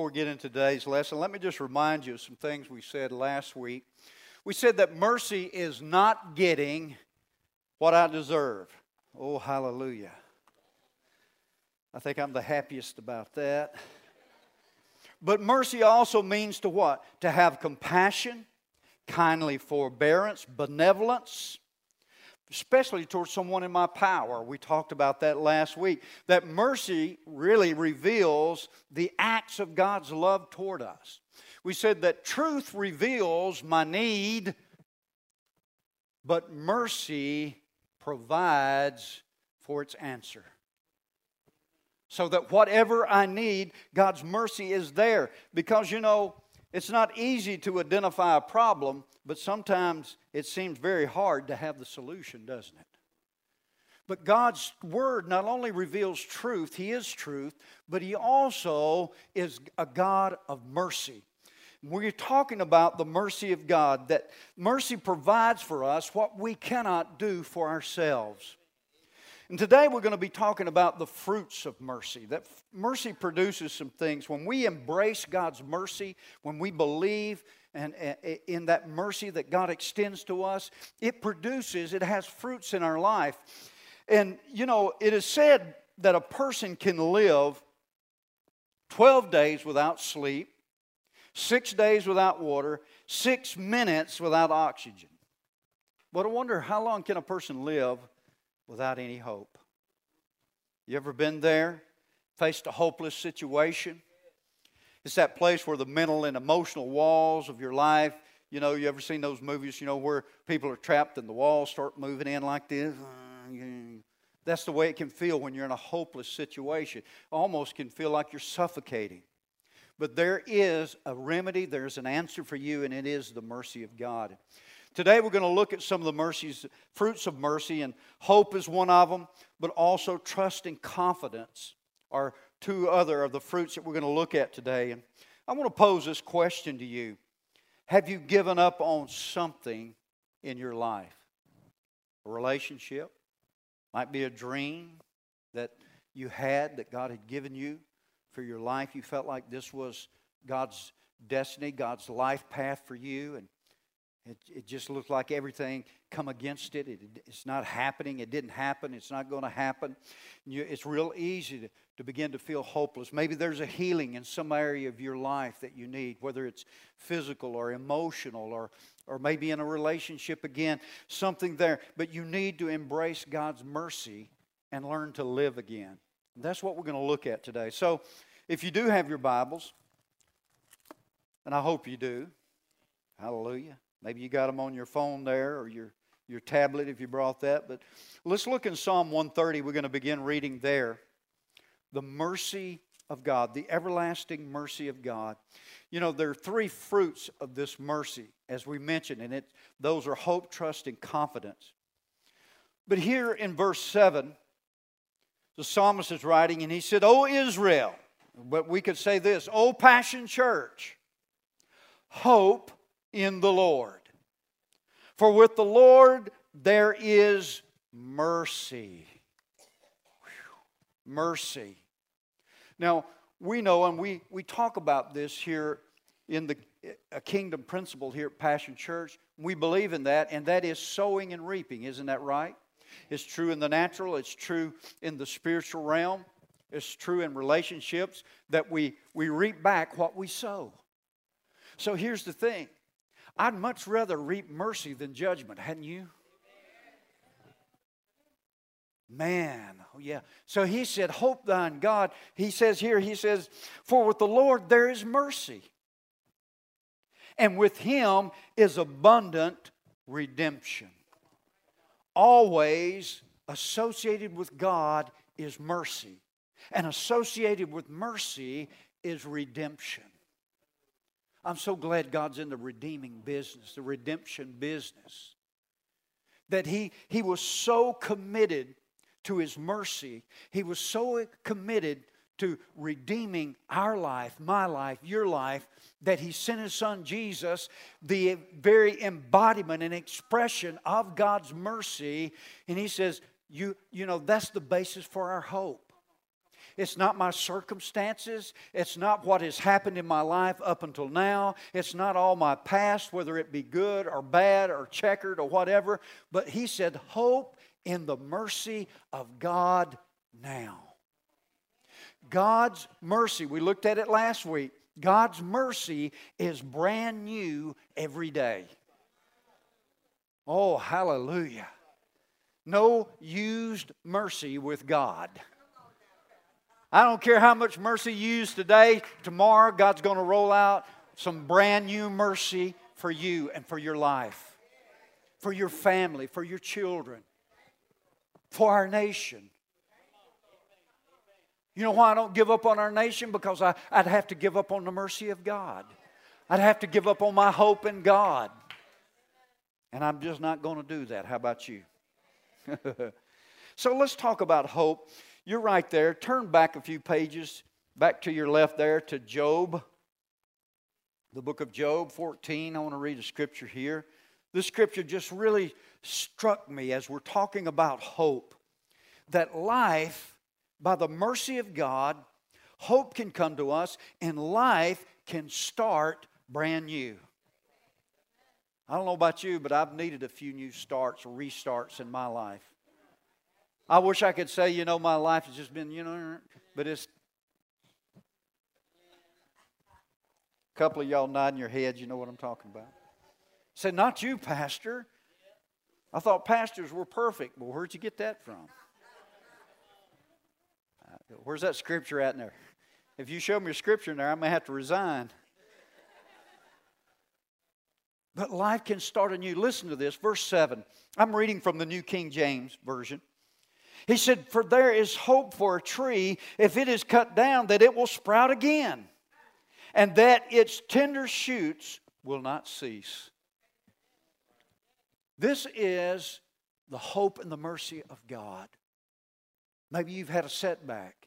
before we get into today's lesson, let me just remind you of some things we said last week. We said that mercy is not getting what I deserve. Oh, hallelujah. I think I'm the happiest about that. But mercy also means to what? To have compassion, kindly forbearance, benevolence, especially towards someone in my power. We talked about that last week. That mercy really reveals the acts of God's love toward us. We said that truth reveals my need, but mercy provides for its answer. So that whatever I need, God's mercy is there. Because, you know, it's not easy to identify a problem, but sometimes it seems very hard to have the solution, doesn't it? But God's Word not only reveals truth, He is truth, but He also is a God of mercy. We're talking about the mercy of God, that mercy provides for us what we cannot do for ourselves. And today we're going to be talking about the fruits of mercy. That mercy produces some things. When we embrace God's mercy, when we believe and, in that mercy that God extends to us, it produces, it has fruits in our life. And you know, it is said that a person can live 12 days without sleep, six days without water, six minutes without oxygen. But I wonder how long can a person live without any hope. You ever been there? Faced a hopeless situation? It's that place where the mental and emotional walls of your life, you know, you ever seen those movies, you know, where people are trapped and the walls start moving in like this? That's the way it can feel when you're in a hopeless situation. Almost can feel like you're suffocating. But there is a remedy, there's an answer for you, and it is the mercy of God. Today we're going to look at some of the mercies, fruits of mercy, and hope is one of them, but also trust and confidence are two other of the fruits that we're going to look at today. And I want to pose this question to you Have you given up on something in your life? A relationship? Might be a dream that you had that God had given you for your life. You felt like this was God's destiny, God's life path for you, and it, it just looked like everything come against it. it. It's not happening. It didn't happen. It's not going to happen. You, it's real easy to, to begin to feel hopeless. Maybe there's a healing in some area of your life that you need, whether it's physical or emotional or, or maybe in a relationship again, something there. But you need to embrace God's mercy and learn to live again. And that's what we're going to look at today. So if you do have your Bibles, and I hope you do, hallelujah. Maybe you got them on your phone there or your, your tablet if you brought that. But let's look in Psalm 130. We're going to begin reading there. The mercy of God, the everlasting mercy of God. You know, there are three fruits of this mercy, as we mentioned, and it, those are hope, trust, and confidence. But here in verse 7, the psalmist is writing, and he said, O Israel, but we could say this, O Passion Church, hope in the Lord. For with the Lord there is mercy. Whew. Mercy. Now, we know, and we, we talk about this here in the a kingdom principle here at Passion Church. We believe in that, and that is sowing and reaping. Isn't that right? It's true in the natural, it's true in the spiritual realm, it's true in relationships that we, we reap back what we sow. So here's the thing I'd much rather reap mercy than judgment, hadn't you? Man, oh yeah. So he said, Hope thine God. He says here, he says, For with the Lord there is mercy, and with him is abundant redemption. Always associated with God is mercy, and associated with mercy is redemption. I'm so glad God's in the redeeming business, the redemption business. That he, he was so committed to His mercy, He was so committed to redeeming our life, my life, your life, that He sent His Son Jesus, the very embodiment and expression of God's mercy. And He says, you, you know, that's the basis for our hope. It's not my circumstances. It's not what has happened in my life up until now. It's not all my past, whether it be good or bad or checkered or whatever. But he said, Hope in the mercy of God now. God's mercy, we looked at it last week. God's mercy is brand new every day. Oh, hallelujah. No used mercy with God. I don't care how much mercy you use today, tomorrow God's going to roll out some brand new mercy for you and for your life, for your family, for your children for our nation. You know why I don't give up on our nation? Because I, would have to give up on the mercy of God. I'd have to give up on my hope in God. And I'm just not going to do that. How about you? so let's talk about hope. You're right there. Turn back a few pages, back to your left there to Job, the book of Job 14. I want to read a scripture here. This scripture just really struck me as we're talking about hope that life, by the mercy of God, hope can come to us and life can start brand new. I don't know about you, but I've needed a few new starts, restarts in my life. I wish I could say, you know, my life has just been, you know, but it's. A couple of y'all nodding your heads, you know what I'm talking about. Said, not you, Pastor. I thought pastors were perfect. Well, where'd you get that from? Where's that scripture at in there? If you show me a scripture in there, I may have to resign. But life can start anew. Listen to this, verse 7. I'm reading from the New King James Version. He said, For there is hope for a tree, if it is cut down, that it will sprout again, and that its tender shoots will not cease. This is the hope and the mercy of God. Maybe you've had a setback.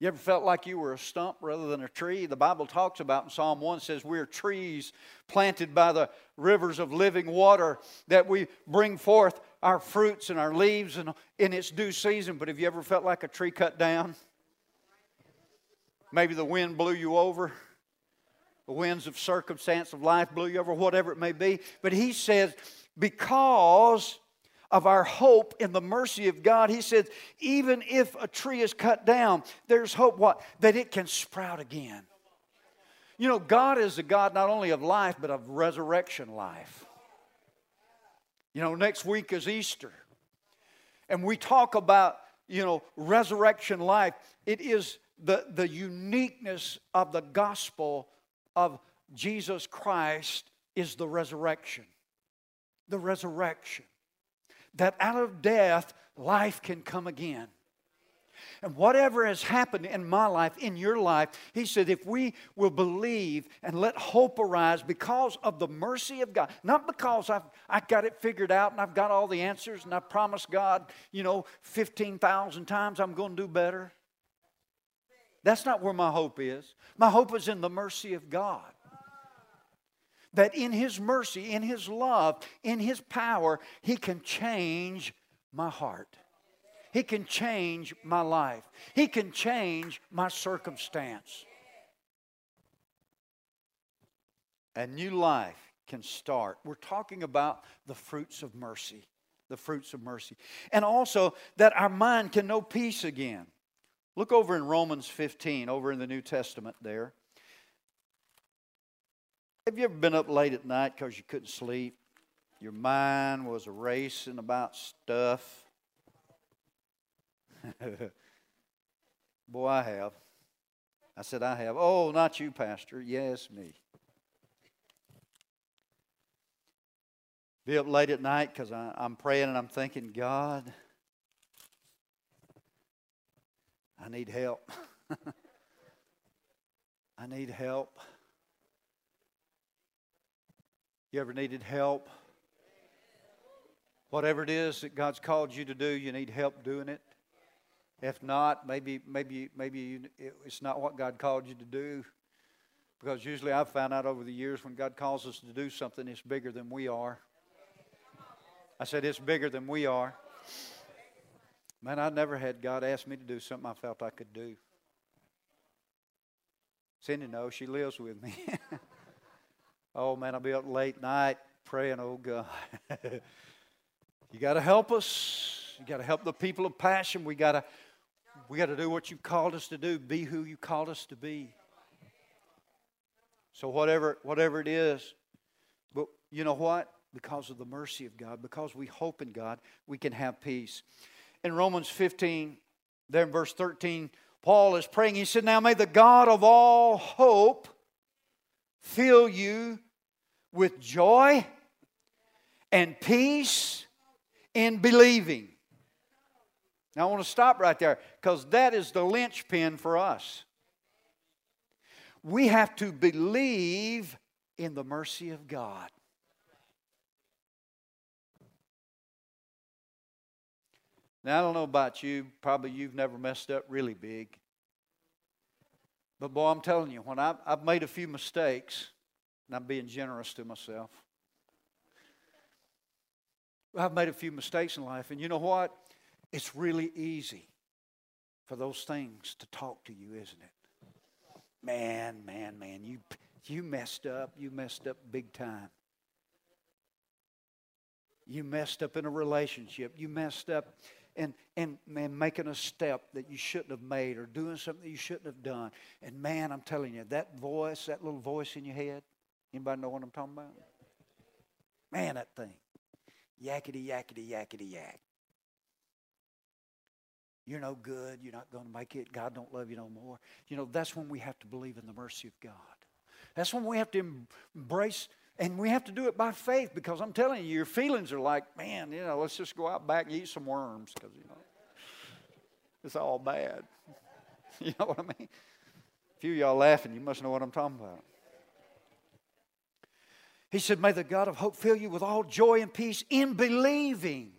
You ever felt like you were a stump rather than a tree? The Bible talks about in Psalm 1 says we're trees planted by the rivers of living water that we bring forth our fruits and our leaves in, in its due season. But have you ever felt like a tree cut down? Maybe the wind blew you over. The winds of circumstance of life blew you over, whatever it may be. But he says because of our hope in the mercy of God, he said, even if a tree is cut down, there's hope what? That it can sprout again. You know, God is a God not only of life, but of resurrection life. You know, next week is Easter. And we talk about, you know, resurrection life. It is the, the uniqueness of the gospel of Jesus Christ is the resurrection the resurrection. That out of death, life can come again. And whatever has happened in my life, in your life, he said, if we will believe and let hope arise because of the mercy of God, not because I've, I got it figured out and I've got all the answers and I've promised God, you know, 15,000 times I'm going to do better. That's not where my hope is. My hope is in the mercy of God that in His mercy, in His love, in His power, He can change my heart. He can change my life. He can change my circumstance. A new life can start. We're talking about the fruits of mercy. The fruits of mercy. And also that our mind can know peace again. Look over in Romans 15, over in the New Testament there. Have you ever been up late at night because you couldn't sleep? Your mind was racing about stuff. Boy, I have. I said, I have. Oh, not you, Pastor. Yes, me. Be up late at night because I'm praying and I'm thinking, God, I need help. I need help. You ever needed help? Whatever it is that God's called you to do, you need help doing it. If not, maybe maybe maybe you, it's not what God called you to do. Because usually I've found out over the years when God calls us to do something, it's bigger than we are. I said it's bigger than we are. Man, I never had God ask me to do something I felt I could do. Cindy knows she lives with me. oh man, I'll be up late night praying, oh God. you gotta help us. You gotta help the people of passion. We gotta we gotta do what you called us to do, be who you called us to be. So whatever whatever it is, but you know what? Because of the mercy of God, because we hope in God, we can have peace. In Romans 15, there in verse 13, Paul is praying. He said, Now may the God of all hope fill you with joy and peace in believing. Now I want to stop right there because that is the linchpin for us. We have to believe in the mercy of God. Now, I don't know about you, probably you've never messed up really big. But boy, I'm telling you, when I've, I've made a few mistakes, and I'm being generous to myself, I've made a few mistakes in life, and you know what? It's really easy for those things to talk to you, isn't it? Man, man, man, you, you messed up. You messed up big time. You messed up in a relationship. You messed up and, and, and making a step that you shouldn't have made or doing something that you shouldn't have done. And man, I'm telling you, that voice, that little voice in your head, anybody know what I'm talking about? Man, that thing. Yakety, yakety, yakety, yak. You're no good. You're not going to make it. God don't love you no more. You know, that's when we have to believe in the mercy of God. That's when we have to embrace and we have to do it by faith because I'm telling you, your feelings are like, man, you know, let's just go out back and eat some worms because, you know, it's all bad. you know what I mean? A few y'all laughing, you must know what I'm talking about. He said, May the God of hope fill you with all joy and peace in believing.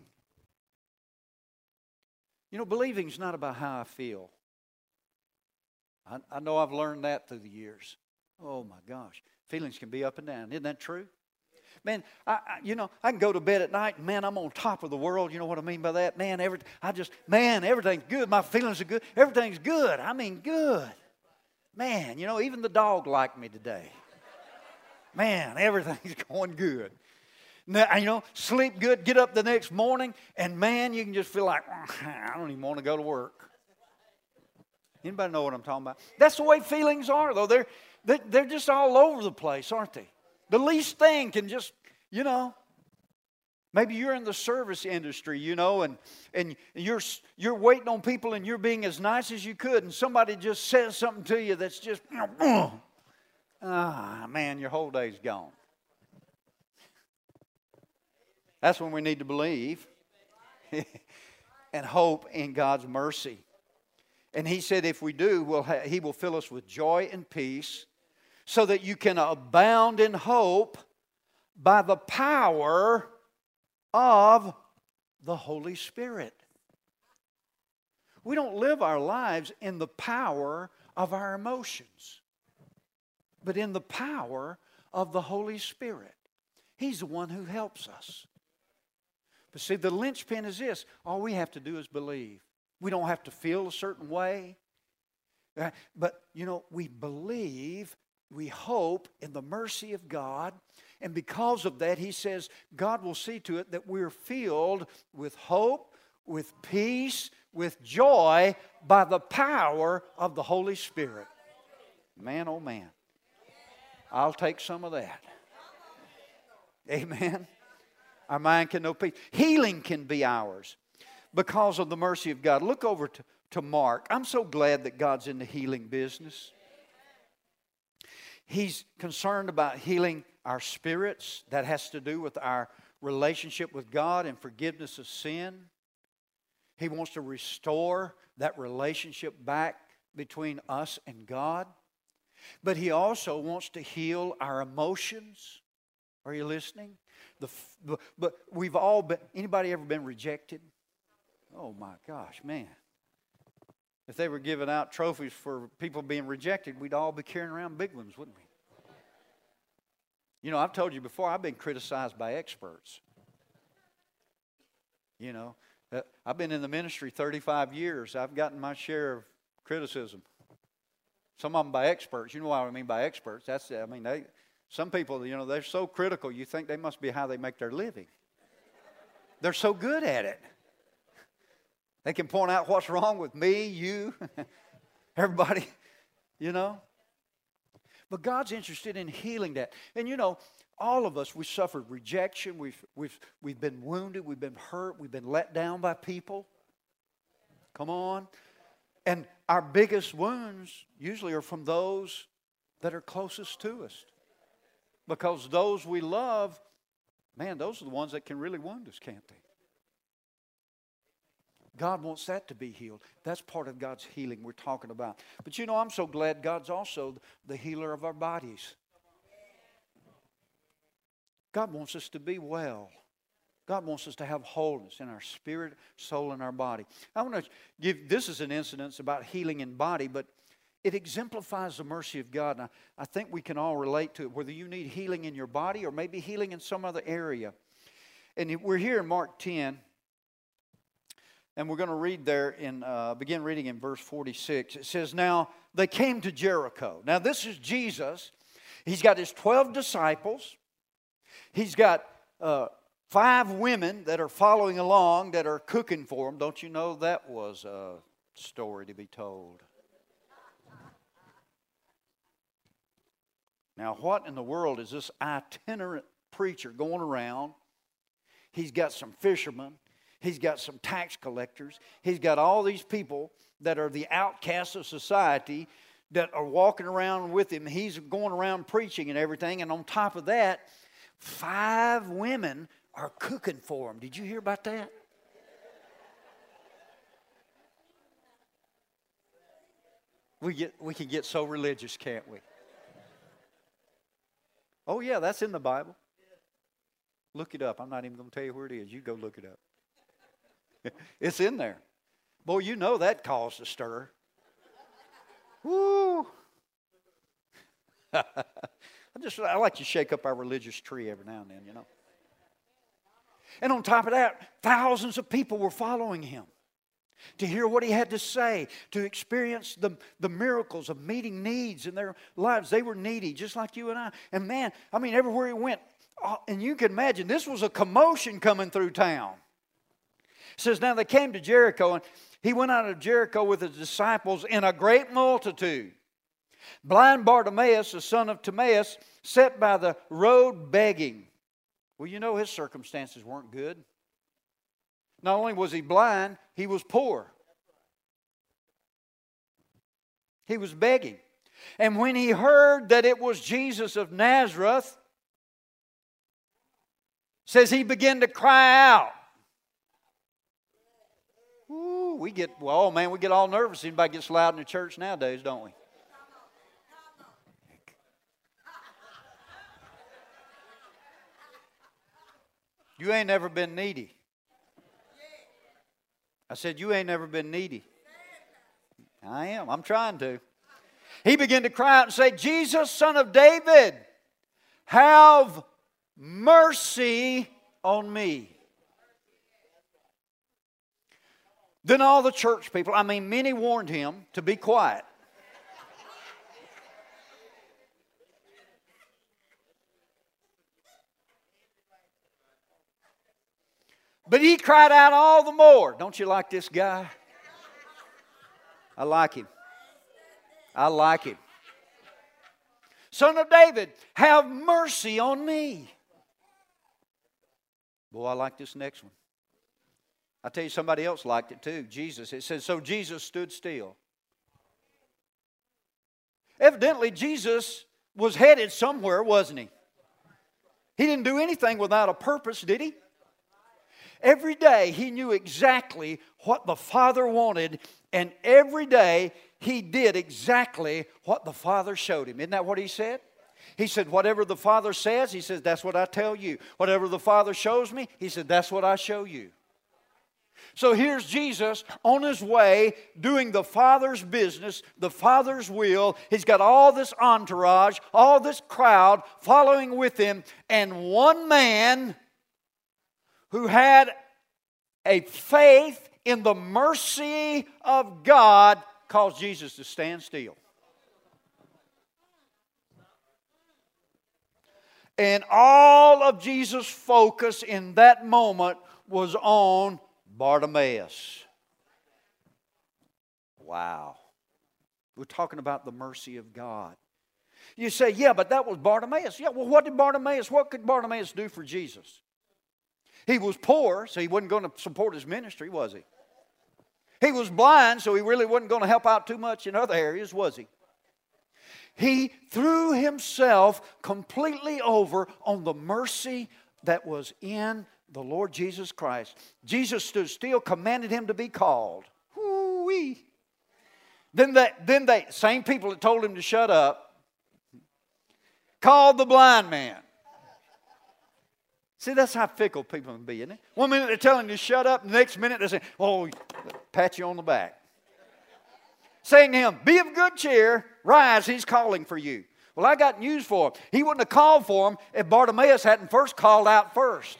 You know, believing is not about how I feel. I, I know I've learned that through the years. Oh my gosh. Feelings can be up and down. Isn't that true? Man, I, I, you know, I can go to bed at night and man, I'm on top of the world. You know what I mean by that? Man, every, I just, man, everything's good. My feelings are good. Everything's good. I mean, good. Man, you know, even the dog liked me today. Man, everything's going good. Now, you know, sleep good, get up the next morning, and man, you can just feel like, mm, I don't even want to go to work. Anybody know what I'm talking about? That's the way feelings are, though. They're, they're just all over the place, aren't they? The least thing can just, you know. Maybe you're in the service industry, you know, and, and you're, you're waiting on people and you're being as nice as you could, and somebody just says something to you that's just, ah, man, your whole day's gone. That's when we need to believe and hope in God's mercy. And he said, if we do, we'll ha- he will fill us with joy and peace so that you can abound in hope by the power of the Holy Spirit. We don't live our lives in the power of our emotions, but in the power of the Holy Spirit. He's the one who helps us. But see, the linchpin is this all we have to do is believe. We don't have to feel a certain way. Uh, but, you know, we believe we hope in the mercy of God. And because of that, he says God will see to it that we're filled with hope, with peace, with joy by the power of the Holy Spirit. Man, oh man. I'll take some of that. Amen. Our mind can know peace. Healing can be ours because of the mercy of God. Look over to, to Mark. I'm so glad that God's in the healing business. He's concerned about healing our spirits. That has to do with our relationship with God and forgiveness of sin. He wants to restore that relationship back between us and God. But He also wants to heal our emotions. Are you listening? The, but, we've all been, anybody ever been rejected? Oh my gosh, man. If they were giving out trophies for people being rejected, we'd all be carrying around big ones, wouldn't we? You know, I've told you before, I've been criticized by experts. You know, uh, I've been in the ministry 35 years. I've gotten my share of criticism. Some of them by experts. You know what I mean by experts? That's I mean they. Some people, you know, they're so critical. You think they must be how they make their living. They're so good at it. They can point out what's wrong with me, you, everybody, you know. But God's interested in healing that. And you know, all of us, we suffered rejection, we've, we've, we've been wounded, we've been hurt, we've been let down by people. Come on. And our biggest wounds usually are from those that are closest to us. Because those we love, man, those are the ones that can really wound us, can't they? God wants that to be healed. That's part of God's healing we're talking about. But you know, I'm so glad God's also the healer of our bodies. God wants us to be well. God wants us to have wholeness in our spirit, soul, and our body. I want to give this is an incident about healing in body, but it exemplifies the mercy of God. And I, I think we can all relate to it, whether you need healing in your body or maybe healing in some other area. And we're here in Mark 10, and we're going to read there in, uh, begin reading in verse 46. It says, Now they came to Jericho. Now, this is Jesus. He's got his 12 disciples. He's got uh, five women that are following along that are cooking for him. Don't you know that was a story to be told? Now, what in the world is this itinerant preacher going around? He's got some fishermen, he's got some tax collectors, he's got all these people that are the outcasts of society that are walking around with him. He's going around preaching and everything, and on top of that, Five women are cooking for him. Did you hear about that? We, get, we can get so religious, can't we? Oh, yeah, that's in the Bible. Look it up. I'm not even going to tell you where it is. You go look it up. it's in there. Boy, you know that caused a stir. Woo! I just I like to shake up our religious tree every now and then, you know. And on top of that, thousands of people were following him to hear what he had to say, to experience the, the miracles of meeting needs in their lives. They were needy, just like you and I. And man, I mean, everywhere he went, uh, and you can imagine this was a commotion coming through town. It says, Now they came to Jericho, and he went out of Jericho with his disciples in a great multitude. Blind Bartimaeus, the son of Timaeus, sat by the road begging. Well, you know his circumstances weren't good. Not only was he blind, he was poor. He was begging. And when he heard that it was Jesus of Nazareth, says he began to cry out. Ooh, we get, well, oh man, we get all nervous. Anybody gets loud in the church nowadays, don't we? You ain't never been needy. I said, You ain't never been needy. I am. I'm trying to. He began to cry out and say, Jesus, son of David, have mercy on me. Then all the church people, I mean, many warned him to be quiet. But he cried out all the more. Don't you like this guy? I like him. I like him. Son of David, have mercy on me. Boy, I like this next one. I tell you, somebody else liked it too. Jesus. It says, So Jesus stood still. Evidently, Jesus was headed somewhere, wasn't he? He didn't do anything without a purpose, did he? Every day he knew exactly what the Father wanted, and every day he did exactly what the Father showed him. Isn't that what he said? He said, Whatever the Father says, he says, That's what I tell you. Whatever the Father shows me, he said, That's what I show you. So here's Jesus on his way doing the Father's business, the Father's will. He's got all this entourage, all this crowd following with him, and one man who had a faith in the mercy of God caused Jesus to stand still. And all of Jesus' focus in that moment was on Bartimaeus. Wow. We're talking about the mercy of God. You say, yeah, but that was Bartimaeus. Yeah, well, what did Bartimaeus, what could Bartimaeus do for Jesus? He was poor, so he wasn't going to support his ministry, was he? He was blind, so he really wasn't going to help out too much in other areas, was he? He threw himself completely over on the mercy that was in the Lord Jesus Christ. Jesus stood still, commanded him to be called. Whoo-wee. Then they, then they, same people that told him to shut up, called the blind man. See, that's how fickle people can be, isn't it? One minute they're telling you to shut up, the next minute they're saying, oh, pat you on the back. Saying to him, be of good cheer, rise, he's calling for you. Well, I got news for him. He wouldn't have called for him if Bartimaeus hadn't first called out first.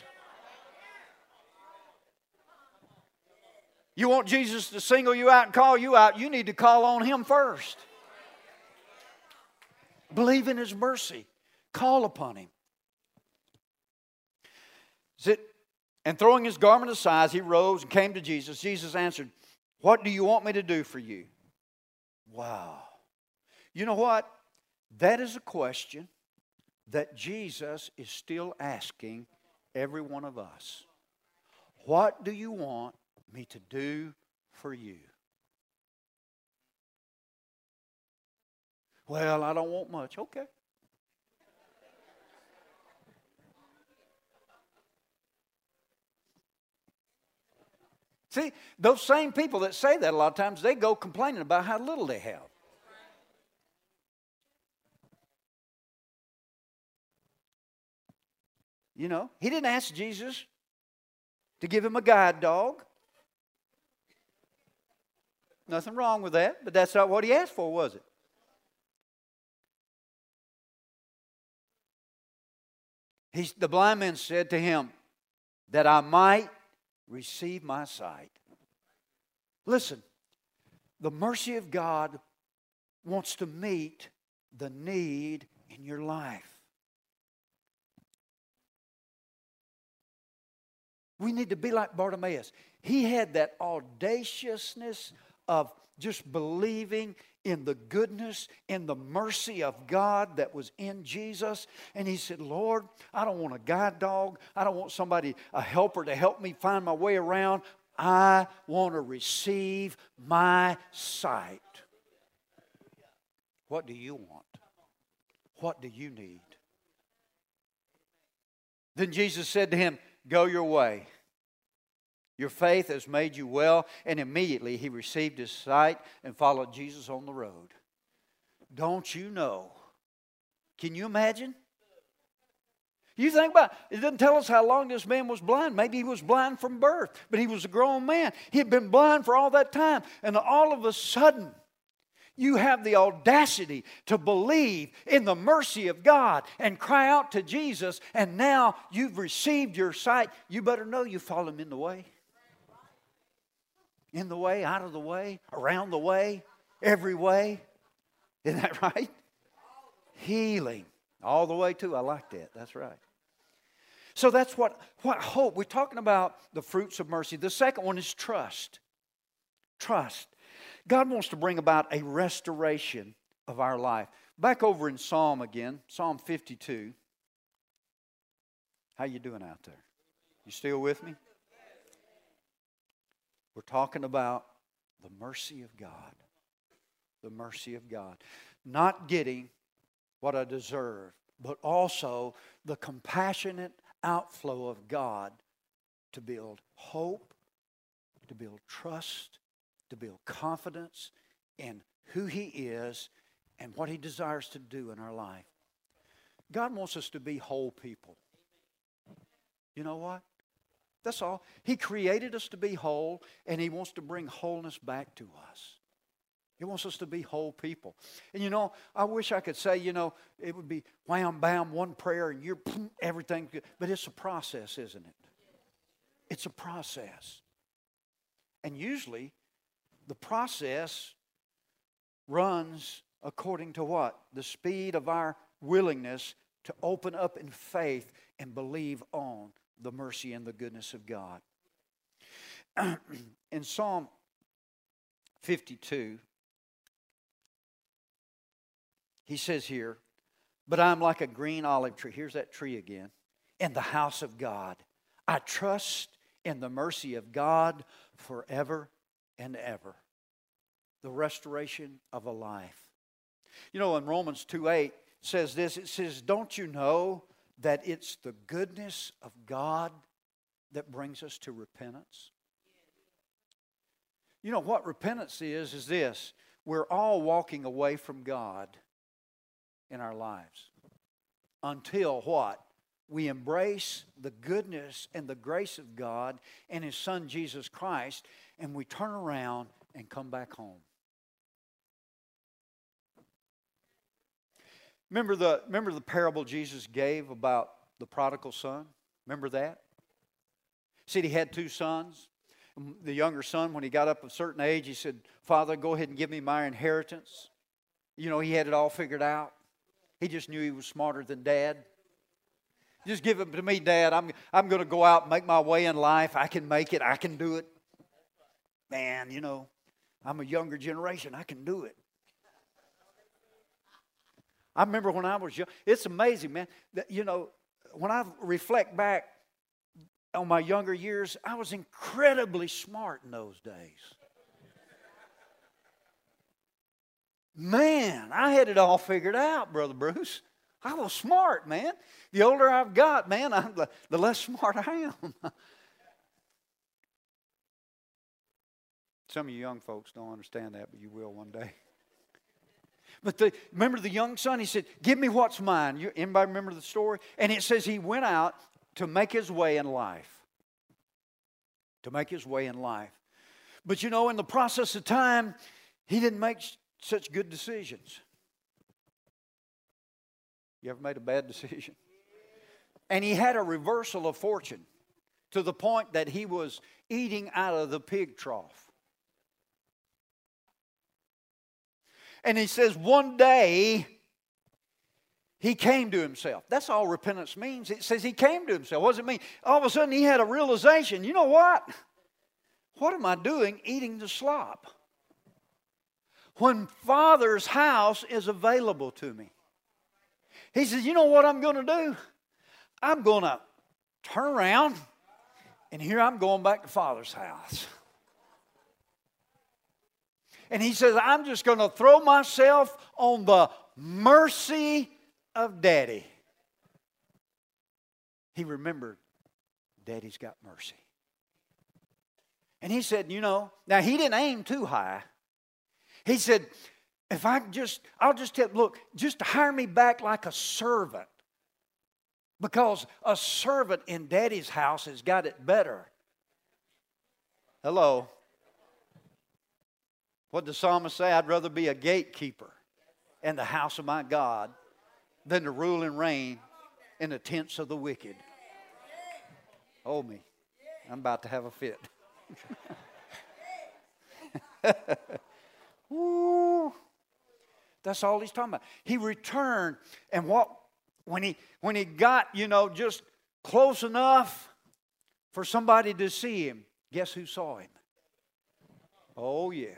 You want Jesus to single you out and call you out, you need to call on Him first. Believe in His mercy, call upon Him. And throwing his garment aside, he rose and came to Jesus. Jesus answered, What do you want me to do for you? Wow. You know what? That is a question that Jesus is still asking every one of us. What do you want me to do for you? Well, I don't want much. Okay. See, those same people that say that a lot of times, they go complaining about how little they have. You know, he didn't ask Jesus to give him a guide dog. Nothing wrong with that, but that's not what he asked for, was it? He's, the blind man said to him, That I might receive my sight. Listen, the mercy of God wants to meet the need in your life. We need to be like Bartimaeus. He had that audaciousness of just believing in the goodness in the mercy of God that was in Jesus. And he said, Lord, I don't want a guide dog. I don't want somebody, a helper to help me find my way around. I want to receive my sight. What do you want? What do you need? Then Jesus said to him, Go your way. Your faith has made you well. And immediately he received his sight and followed Jesus on the road. Don't you know? Can you imagine? You think about it, it doesn't tell us how long this man was blind. Maybe he was blind from birth, but he was a grown man. He had been blind for all that time. And all of a sudden, you have the audacity to believe in the mercy of God and cry out to Jesus, and now you've received your sight. You better know you fall him in the way in the way, out of the way, around the way, every way. Isn't that right? Healing. All the way too. I like that. That's right. So that's what, what hope. We're talking about the fruits of mercy. The second one is trust. Trust. God wants to bring about a restoration of our life. Back over in Psalm again, Psalm 52. How you doing out there? You still with me? We're talking about the mercy of God. The mercy of God. Not getting what I deserve, but also the compassionate outflow of God to build hope, to build trust, to build confidence in who He is and what He desires to do in our life. God wants us to be whole people. You know what? That's all. He created us to be whole, and He wants to bring wholeness back to us. He wants us to be whole people. And you know, I wish I could say, you know, it would be wham, bam, one prayer, and you're everything. But it's a process, isn't it? It's a process. And usually, the process runs according to what? The speed of our willingness to open up in faith and believe on the mercy and the goodness of God. in Psalm 52, he says here, But I'm like a green olive tree. Here's that tree again. In the house of God. I trust in the mercy of God forever and ever. The restoration of a life. You know, in Romans 2 8 says this it says, Don't you know that it's the goodness of God that brings us to repentance? You know what repentance is, is this we're all walking away from God in our lives until what? We embrace the goodness and the grace of God and His Son Jesus Christ, and we turn around and come back home. Remember the, remember the parable Jesus gave about the prodigal son? Remember that? Said he had two sons. The younger son, when he got up a certain age, he said, Father, go ahead and give me my inheritance. You know, he had it all figured out. He just knew he was smarter than dad. Just give it to me, Dad. I'm, I'm going to go out and make my way in life. I can make it. I can do it. Man, you know, I'm a younger generation. I can do it. I remember when I was young. It's amazing, man. That, you know, when I reflect back on my younger years, I was incredibly smart in those days. Man, I had it all figured out, Brother Bruce. I was smart, man. The older I've got, man, I'm the, the less smart I am. Some of you young folks don't understand that, but you will one day. But the, remember the young son? He said, Give me what's mine. You, anybody remember the story? And it says he went out to make his way in life. To make his way in life. But you know, in the process of time, he didn't make such good decisions. You ever made a bad decision? And he had a reversal of fortune to the point that he was eating out of the pig trough. And he says, one day he came to himself. That's all repentance means. It says he came to himself. What does it mean? All of a sudden he had a realization you know what? What am I doing eating the slop? when Father's house is available to me. He says, You know what I'm going to do? I'm going to turn around, and here I'm going back to Father's house. And he says, I'm just going to throw myself on the mercy of Daddy. He remembered, Daddy's got mercy. And he said, You know, now he didn't aim too high. He said, if I just, I'll just tell, look, just hire me back like a servant. Because a servant in daddy's house has got it better. Hello. What does the psalmist say? I'd rather be a gatekeeper in the house of my God than to rule and reign in the tents of the wicked. Oh, me. I'm about to have a fit. Woo. That's all he's talking about. He returned, and what when he when he got, you know, just close enough for somebody to see him, guess who saw him? Oh yeah.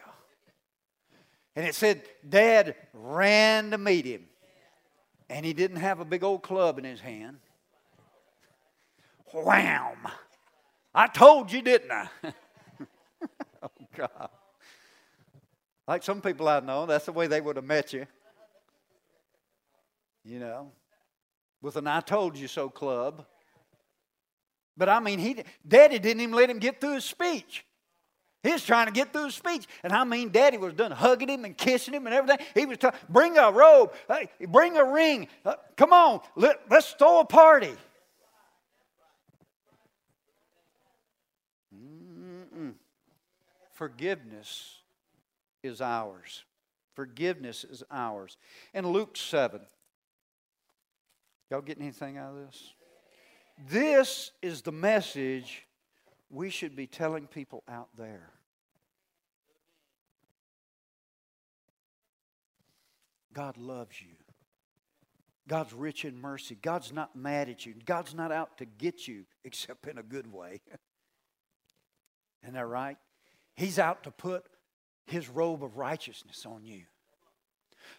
And it said dad ran to meet him. And he didn't have a big old club in his hand. Wham! I told you, didn't I? oh God. Like some people I know, that's the way they would have met you. You know, with an I told you so club. But I mean, he, Daddy didn't even let him get through his speech. He was trying to get through his speech. And I mean, Daddy was done hugging him and kissing him and everything. He was trying, bring a robe, hey, bring a ring. Uh, come on, let, let's throw a party. Mm-mm. Forgiveness is ours. Forgiveness is ours. In Luke 7, y'all getting anything out of this? This is the message we should be telling people out there. God loves you. God's rich in mercy. God's not mad at you. God's not out to get you, except in a good way. Isn't that right? He's out to put his robe of righteousness on you,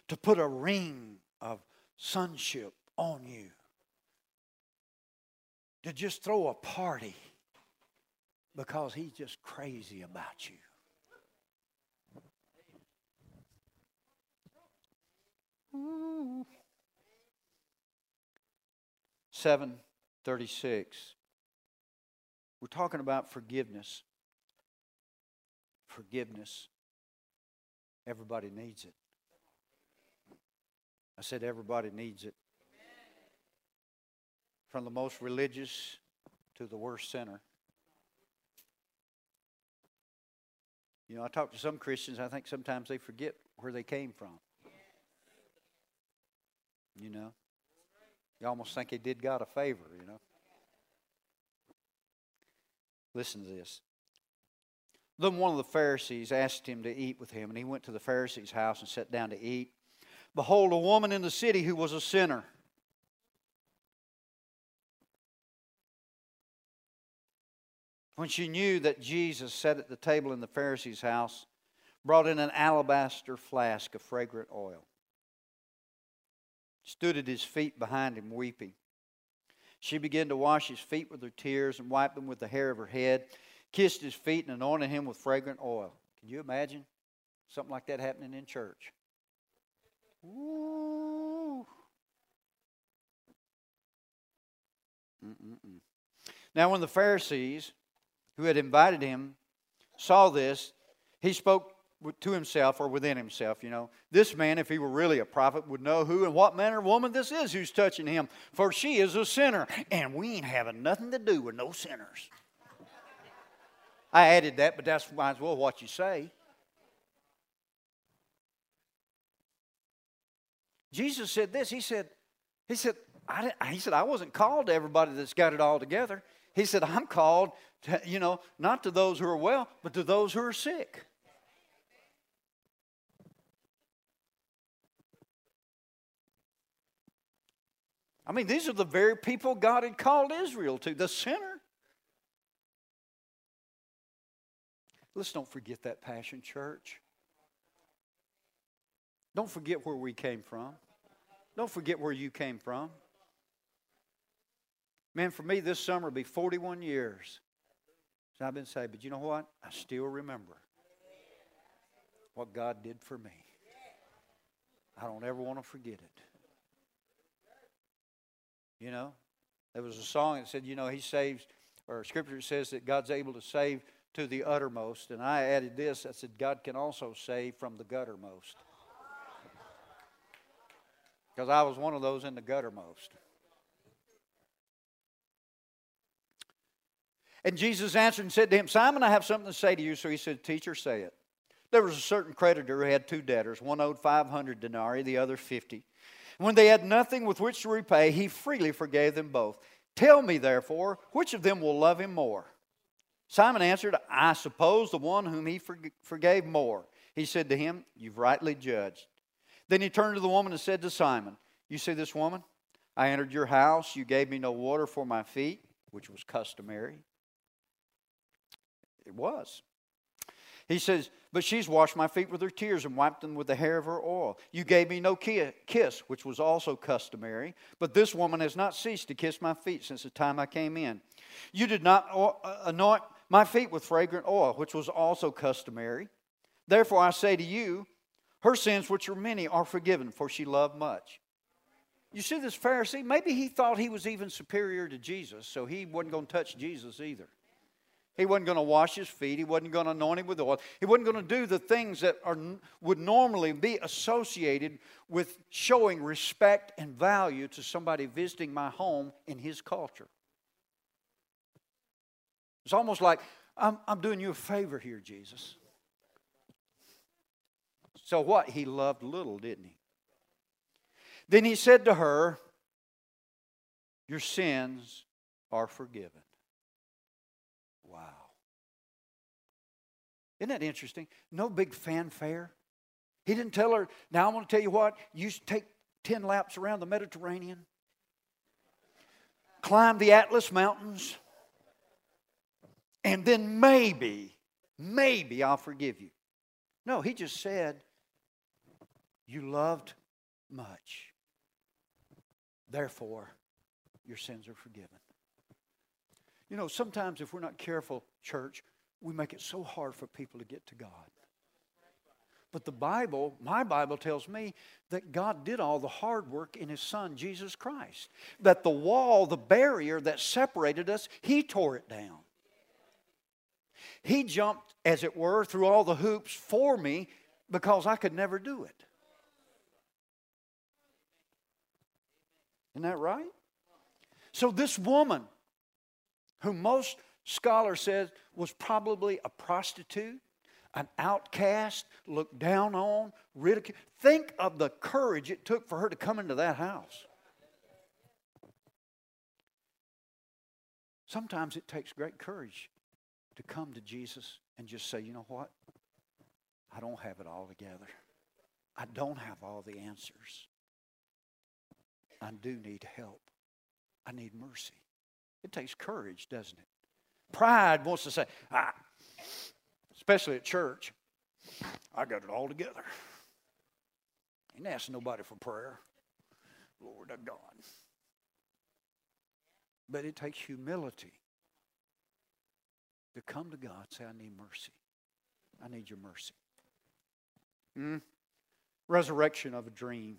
to put a ring of sonship on you, to just throw a party because he's just crazy about you. Ooh. 736. We're talking about forgiveness. Forgiveness. Everybody needs it. I said, everybody needs it. From the most religious to the worst sinner. You know, I talk to some Christians, I think sometimes they forget where they came from. You know? You almost think they did God a favor, you know? Listen to this. Then one of the Pharisees asked him to eat with him, and he went to the Pharisee's house and sat down to eat. Behold, a woman in the city who was a sinner. When she knew that Jesus sat at the table in the Pharisee's house, brought in an alabaster flask of fragrant oil, stood at his feet behind him, weeping. She began to wash his feet with her tears and wipe them with the hair of her head kissed his feet and anointed him with fragrant oil. Can you imagine something like that happening in church? Ooh. Now, when the Pharisees who had invited him saw this, he spoke to himself or within himself, you know, this man, if he were really a prophet, would know who and what manner of woman this is who's touching him, for she is a sinner, and we ain't having nothing to do with no sinners. I added that, but that's might as well what you say. Jesus said this. He said, He said, I, he said, I wasn't called to everybody that's got it all together. He said, I'm called you know, not to those who are well, but to those who are sick. I mean, these are the very people God had called Israel to, the sinner. Let's don't forget that Passion Church. Don't forget where we came from. Don't forget where you came from. Man, for me, this summer will be 41 years since I've been saved. But you know what? I still remember what God did for me. I don't ever want to forget it. You know, there was a song that said, you know, He saves, or Scripture says that God's able to save to the uttermost. And I added this I said, God can also save from the guttermost. Because I was one of those in the guttermost. And Jesus answered and said to him, Simon, I have something to say to you. So he said, Teacher, say it. There was a certain creditor who had two debtors. One owed 500 denarii, the other 50. When they had nothing with which to repay, he freely forgave them both. Tell me, therefore, which of them will love him more? Simon answered, I suppose the one whom he forgave more. He said to him, You've rightly judged. Then he turned to the woman and said to Simon, You see this woman? I entered your house. You gave me no water for my feet, which was customary. It was. He says, But she's washed my feet with her tears and wiped them with the hair of her oil. You gave me no kiss, which was also customary. But this woman has not ceased to kiss my feet since the time I came in. You did not uh, anoint my feet with fragrant oil, which was also customary. Therefore, I say to you, her sins, which are many, are forgiven, for she loved much. You see, this Pharisee, maybe he thought he was even superior to Jesus, so he wasn't going to touch Jesus either. He wasn't going to wash his feet. He wasn't going to anoint him with oil. He wasn't going to do the things that are, would normally be associated with showing respect and value to somebody visiting my home in his culture. It's almost like, I'm, I'm doing you a favor here, Jesus. So what? He loved little, didn't he? Then he said to her, Your sins are forgiven. Isn't that interesting? No big fanfare. He didn't tell her, now I'm going to tell you what, you take 10 laps around the Mediterranean, climb the Atlas Mountains, and then maybe, maybe I'll forgive you. No, he just said, You loved much. Therefore, your sins are forgiven. You know, sometimes if we're not careful, church, we make it so hard for people to get to God. But the Bible, my Bible tells me that God did all the hard work in His Son, Jesus Christ. That the wall, the barrier that separated us, He tore it down. He jumped, as it were, through all the hoops for me because I could never do it. Isn't that right? So, this woman, who most scholars said was probably a prostitute, an outcast, looked down on, ridiculed. Think of the courage it took for her to come into that house. Sometimes it takes great courage to come to Jesus and just say, you know what? I don't have it all together. I don't have all the answers. I do need help. I need mercy. It takes courage, doesn't it? Pride wants to say, ah, especially at church, I got it all together. Ain't asking nobody for prayer. Lord of God. But it takes humility to come to God say, I need mercy. I need your mercy. Mm. Resurrection of a dream,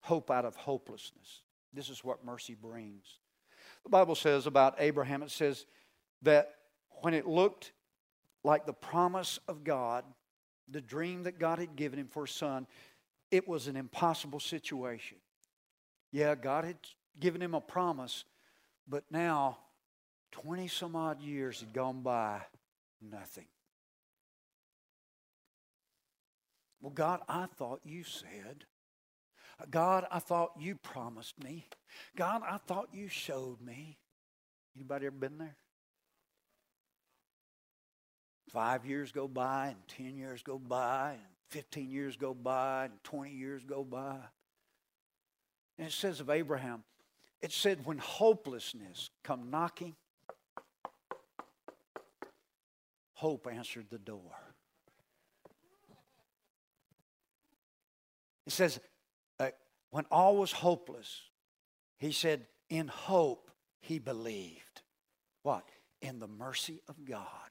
hope out of hopelessness. This is what mercy brings. The Bible says about Abraham, it says that when it looked like the promise of God, the dream that God had given him for a son, it was an impossible situation. Yeah, God had given him a promise, but now 20 some odd years had gone by, nothing. Well, God, I thought you said. God, I thought you promised me. God, I thought you showed me. Anybody ever been there? Five years go by, and 10 years go by, and 15 years go by, and 20 years go by. And it says of Abraham, it said when hopelessness come knocking, hope answered the door. It says, uh, when all was hopeless, he said, in hope he believed. What? In the mercy of God,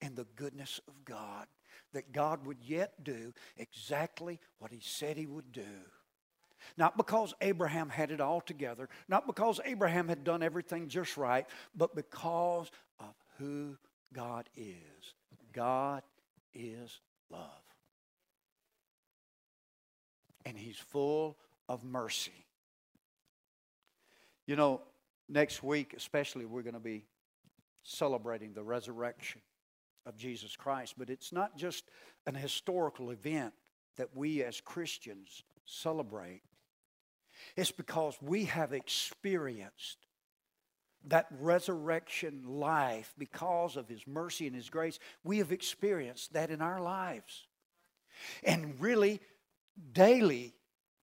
in the goodness of God, that God would yet do exactly what he said he would do. Not because Abraham had it all together, not because Abraham had done everything just right, but because of who God is. God is love. And He's full of mercy. You know, next week, especially, we're going to be celebrating the resurrection of Jesus Christ. But it's not just an historical event that we as Christians celebrate, it's because we have experienced that resurrection life because of His mercy and His grace. We have experienced that in our lives. And really, daily,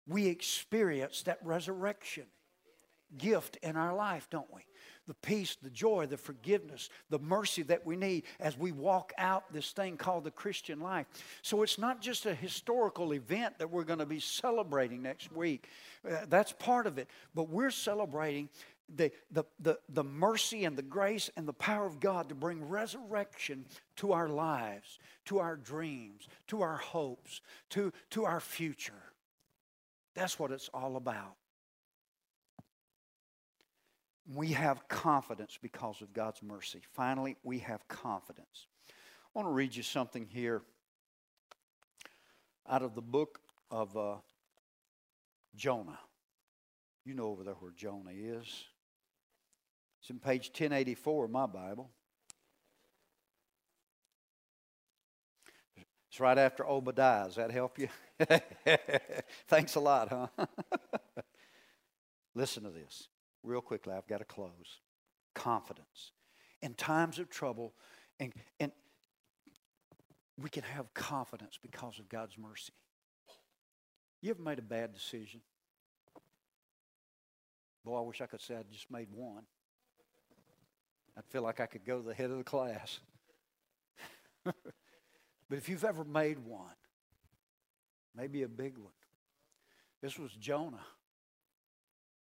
we experience that resurrection gift in our life, don't we? The peace, the joy, the forgiveness, the mercy that we need as we walk out this thing called the Christian life. So it's not just a historical event that we're going to be celebrating next week. Uh, that's part of it. But we're celebrating the, the, the, the mercy and the grace and the power of God to bring resurrection to our lives, to our dreams, to our hopes, to, to our future. That's what it's all about. We have confidence because of God's mercy. Finally, we have confidence. I want to read you something here out of the book of uh, Jonah. You know over there where Jonah is. It's in page 1084 of my Bible. It's right after Obadiah. Does that help you? Thanks a lot, huh? Listen to this real quickly. I've got to close. Confidence. In times of trouble, and, and we can have confidence because of God's mercy. You ever made a bad decision? Boy, I wish I could say I just made one. I'd feel like I could go to the head of the class. but if you've ever made one, maybe a big one, this was Jonah.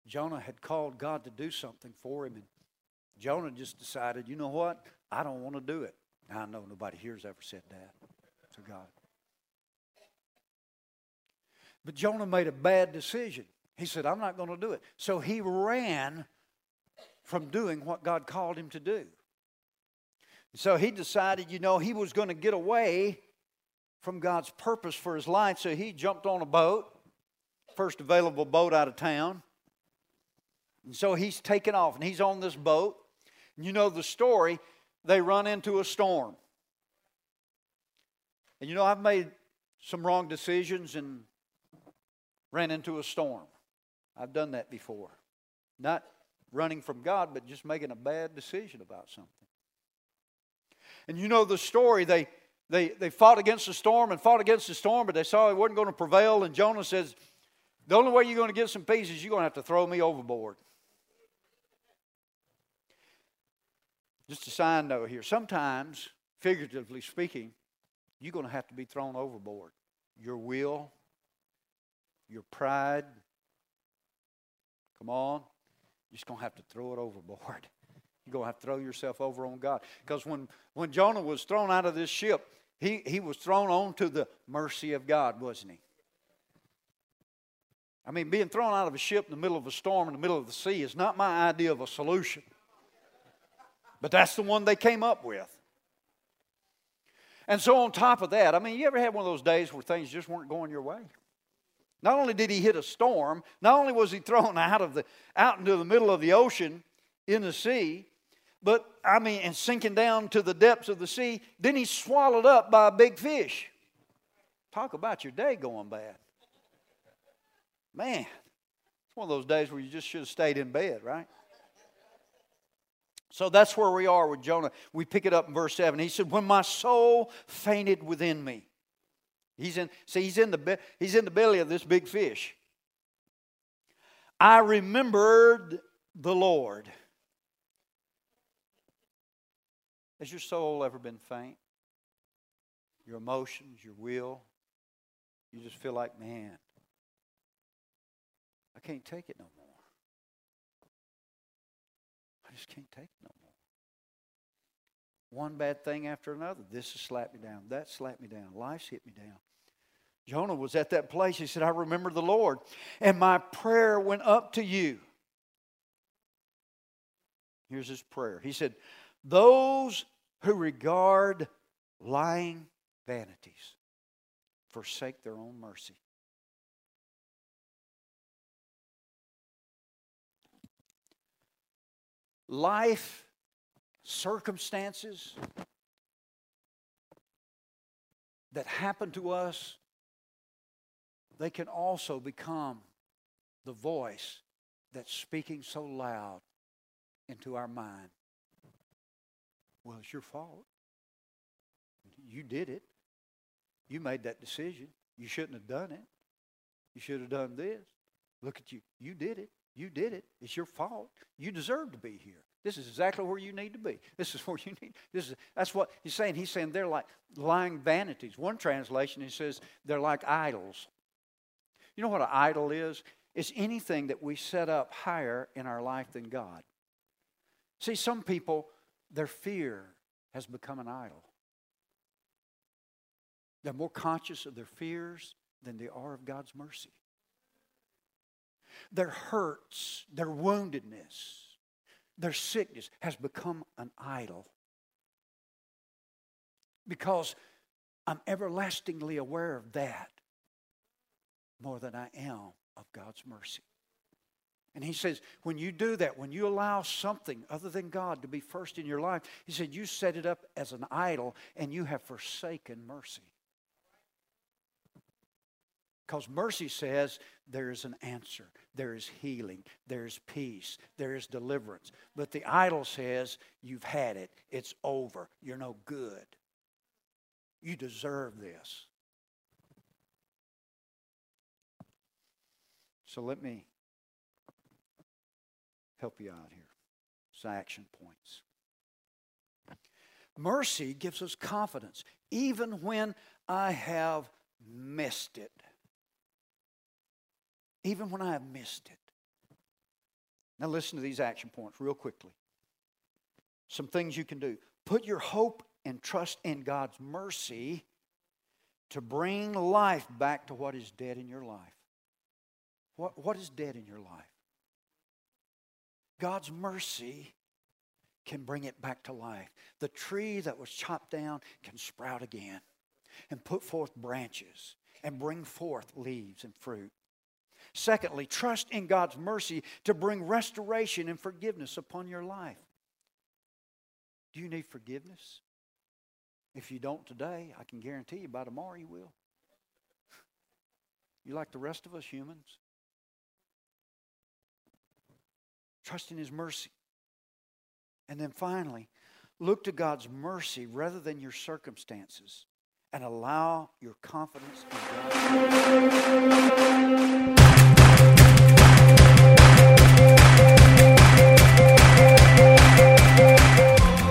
Jonah had called God to do something for him, and Jonah just decided, you know what? I don't want to do it. Now, I know nobody here's ever said that to God. But Jonah made a bad decision. He said, I'm not going to do it. So he ran from doing what God called him to do. So he decided, you know, he was going to get away from God's purpose for his life. So he jumped on a boat, first available boat out of town. And so he's taken off and he's on this boat. And you know the story, they run into a storm. And you know, I've made some wrong decisions and ran into a storm. I've done that before. Not running from God, but just making a bad decision about something. And you know the story. They, they, they fought against the storm and fought against the storm, but they saw it wasn't going to prevail. And Jonah says, The only way you're going to get some peace is you're going to have to throw me overboard. Just a side note here. Sometimes, figuratively speaking, you're going to have to be thrown overboard. Your will, your pride. Come on. You're just going to have to throw it overboard. You're going to have to throw yourself over on God. Because when, when Jonah was thrown out of this ship, he, he was thrown onto the mercy of God, wasn't he? I mean, being thrown out of a ship in the middle of a storm in the middle of the sea is not my idea of a solution. But that's the one they came up with. And so, on top of that, I mean, you ever had one of those days where things just weren't going your way? Not only did he hit a storm, not only was he thrown out of the out into the middle of the ocean in the sea, but I mean, and sinking down to the depths of the sea, then he's swallowed up by a big fish. Talk about your day going bad. Man, it's one of those days where you just should have stayed in bed, right? So that's where we are with Jonah. We pick it up in verse 7. He said, When my soul fainted within me. He's in, see, he's in, the, he's in the belly of this big fish. I remembered the Lord. Has your soul ever been faint? Your emotions, your will? You just feel like, man, I can't take it no more. Just can't take it no more. One bad thing after another. This has slapped me down. That slapped me down. Life's hit me down. Jonah was at that place. He said, I remember the Lord, and my prayer went up to you. Here's his prayer. He said, Those who regard lying vanities forsake their own mercy. Life, circumstances that happen to us they can also become the voice that's speaking so loud into our mind. Well, it's your fault. You did it. You made that decision. You shouldn't have done it. You should have done this. Look at you. You did it. You did it. It's your fault. You deserve to be here. This is exactly where you need to be. This is where you need. This is that's what he's saying. He's saying they're like lying vanities. One translation he says they're like idols. You know what an idol is? It's anything that we set up higher in our life than God. See, some people, their fear has become an idol. They're more conscious of their fears than they are of God's mercy. Their hurts, their woundedness, their sickness has become an idol. Because I'm everlastingly aware of that more than I am of God's mercy. And he says, when you do that, when you allow something other than God to be first in your life, he said, you set it up as an idol and you have forsaken mercy. Because mercy says there is an answer, there is healing, there is peace, there is deliverance. But the idol says you've had it, it's over, you're no good. You deserve this. So let me help you out here. Some action points. Mercy gives us confidence, even when I have missed it. Even when I have missed it. Now, listen to these action points real quickly. Some things you can do. Put your hope and trust in God's mercy to bring life back to what is dead in your life. What, what is dead in your life? God's mercy can bring it back to life. The tree that was chopped down can sprout again and put forth branches and bring forth leaves and fruit. Secondly, trust in God's mercy to bring restoration and forgiveness upon your life. Do you need forgiveness? If you don't today, I can guarantee you by tomorrow you will. You like the rest of us humans? Trust in His mercy. And then finally, look to God's mercy rather than your circumstances and allow your confidence in God.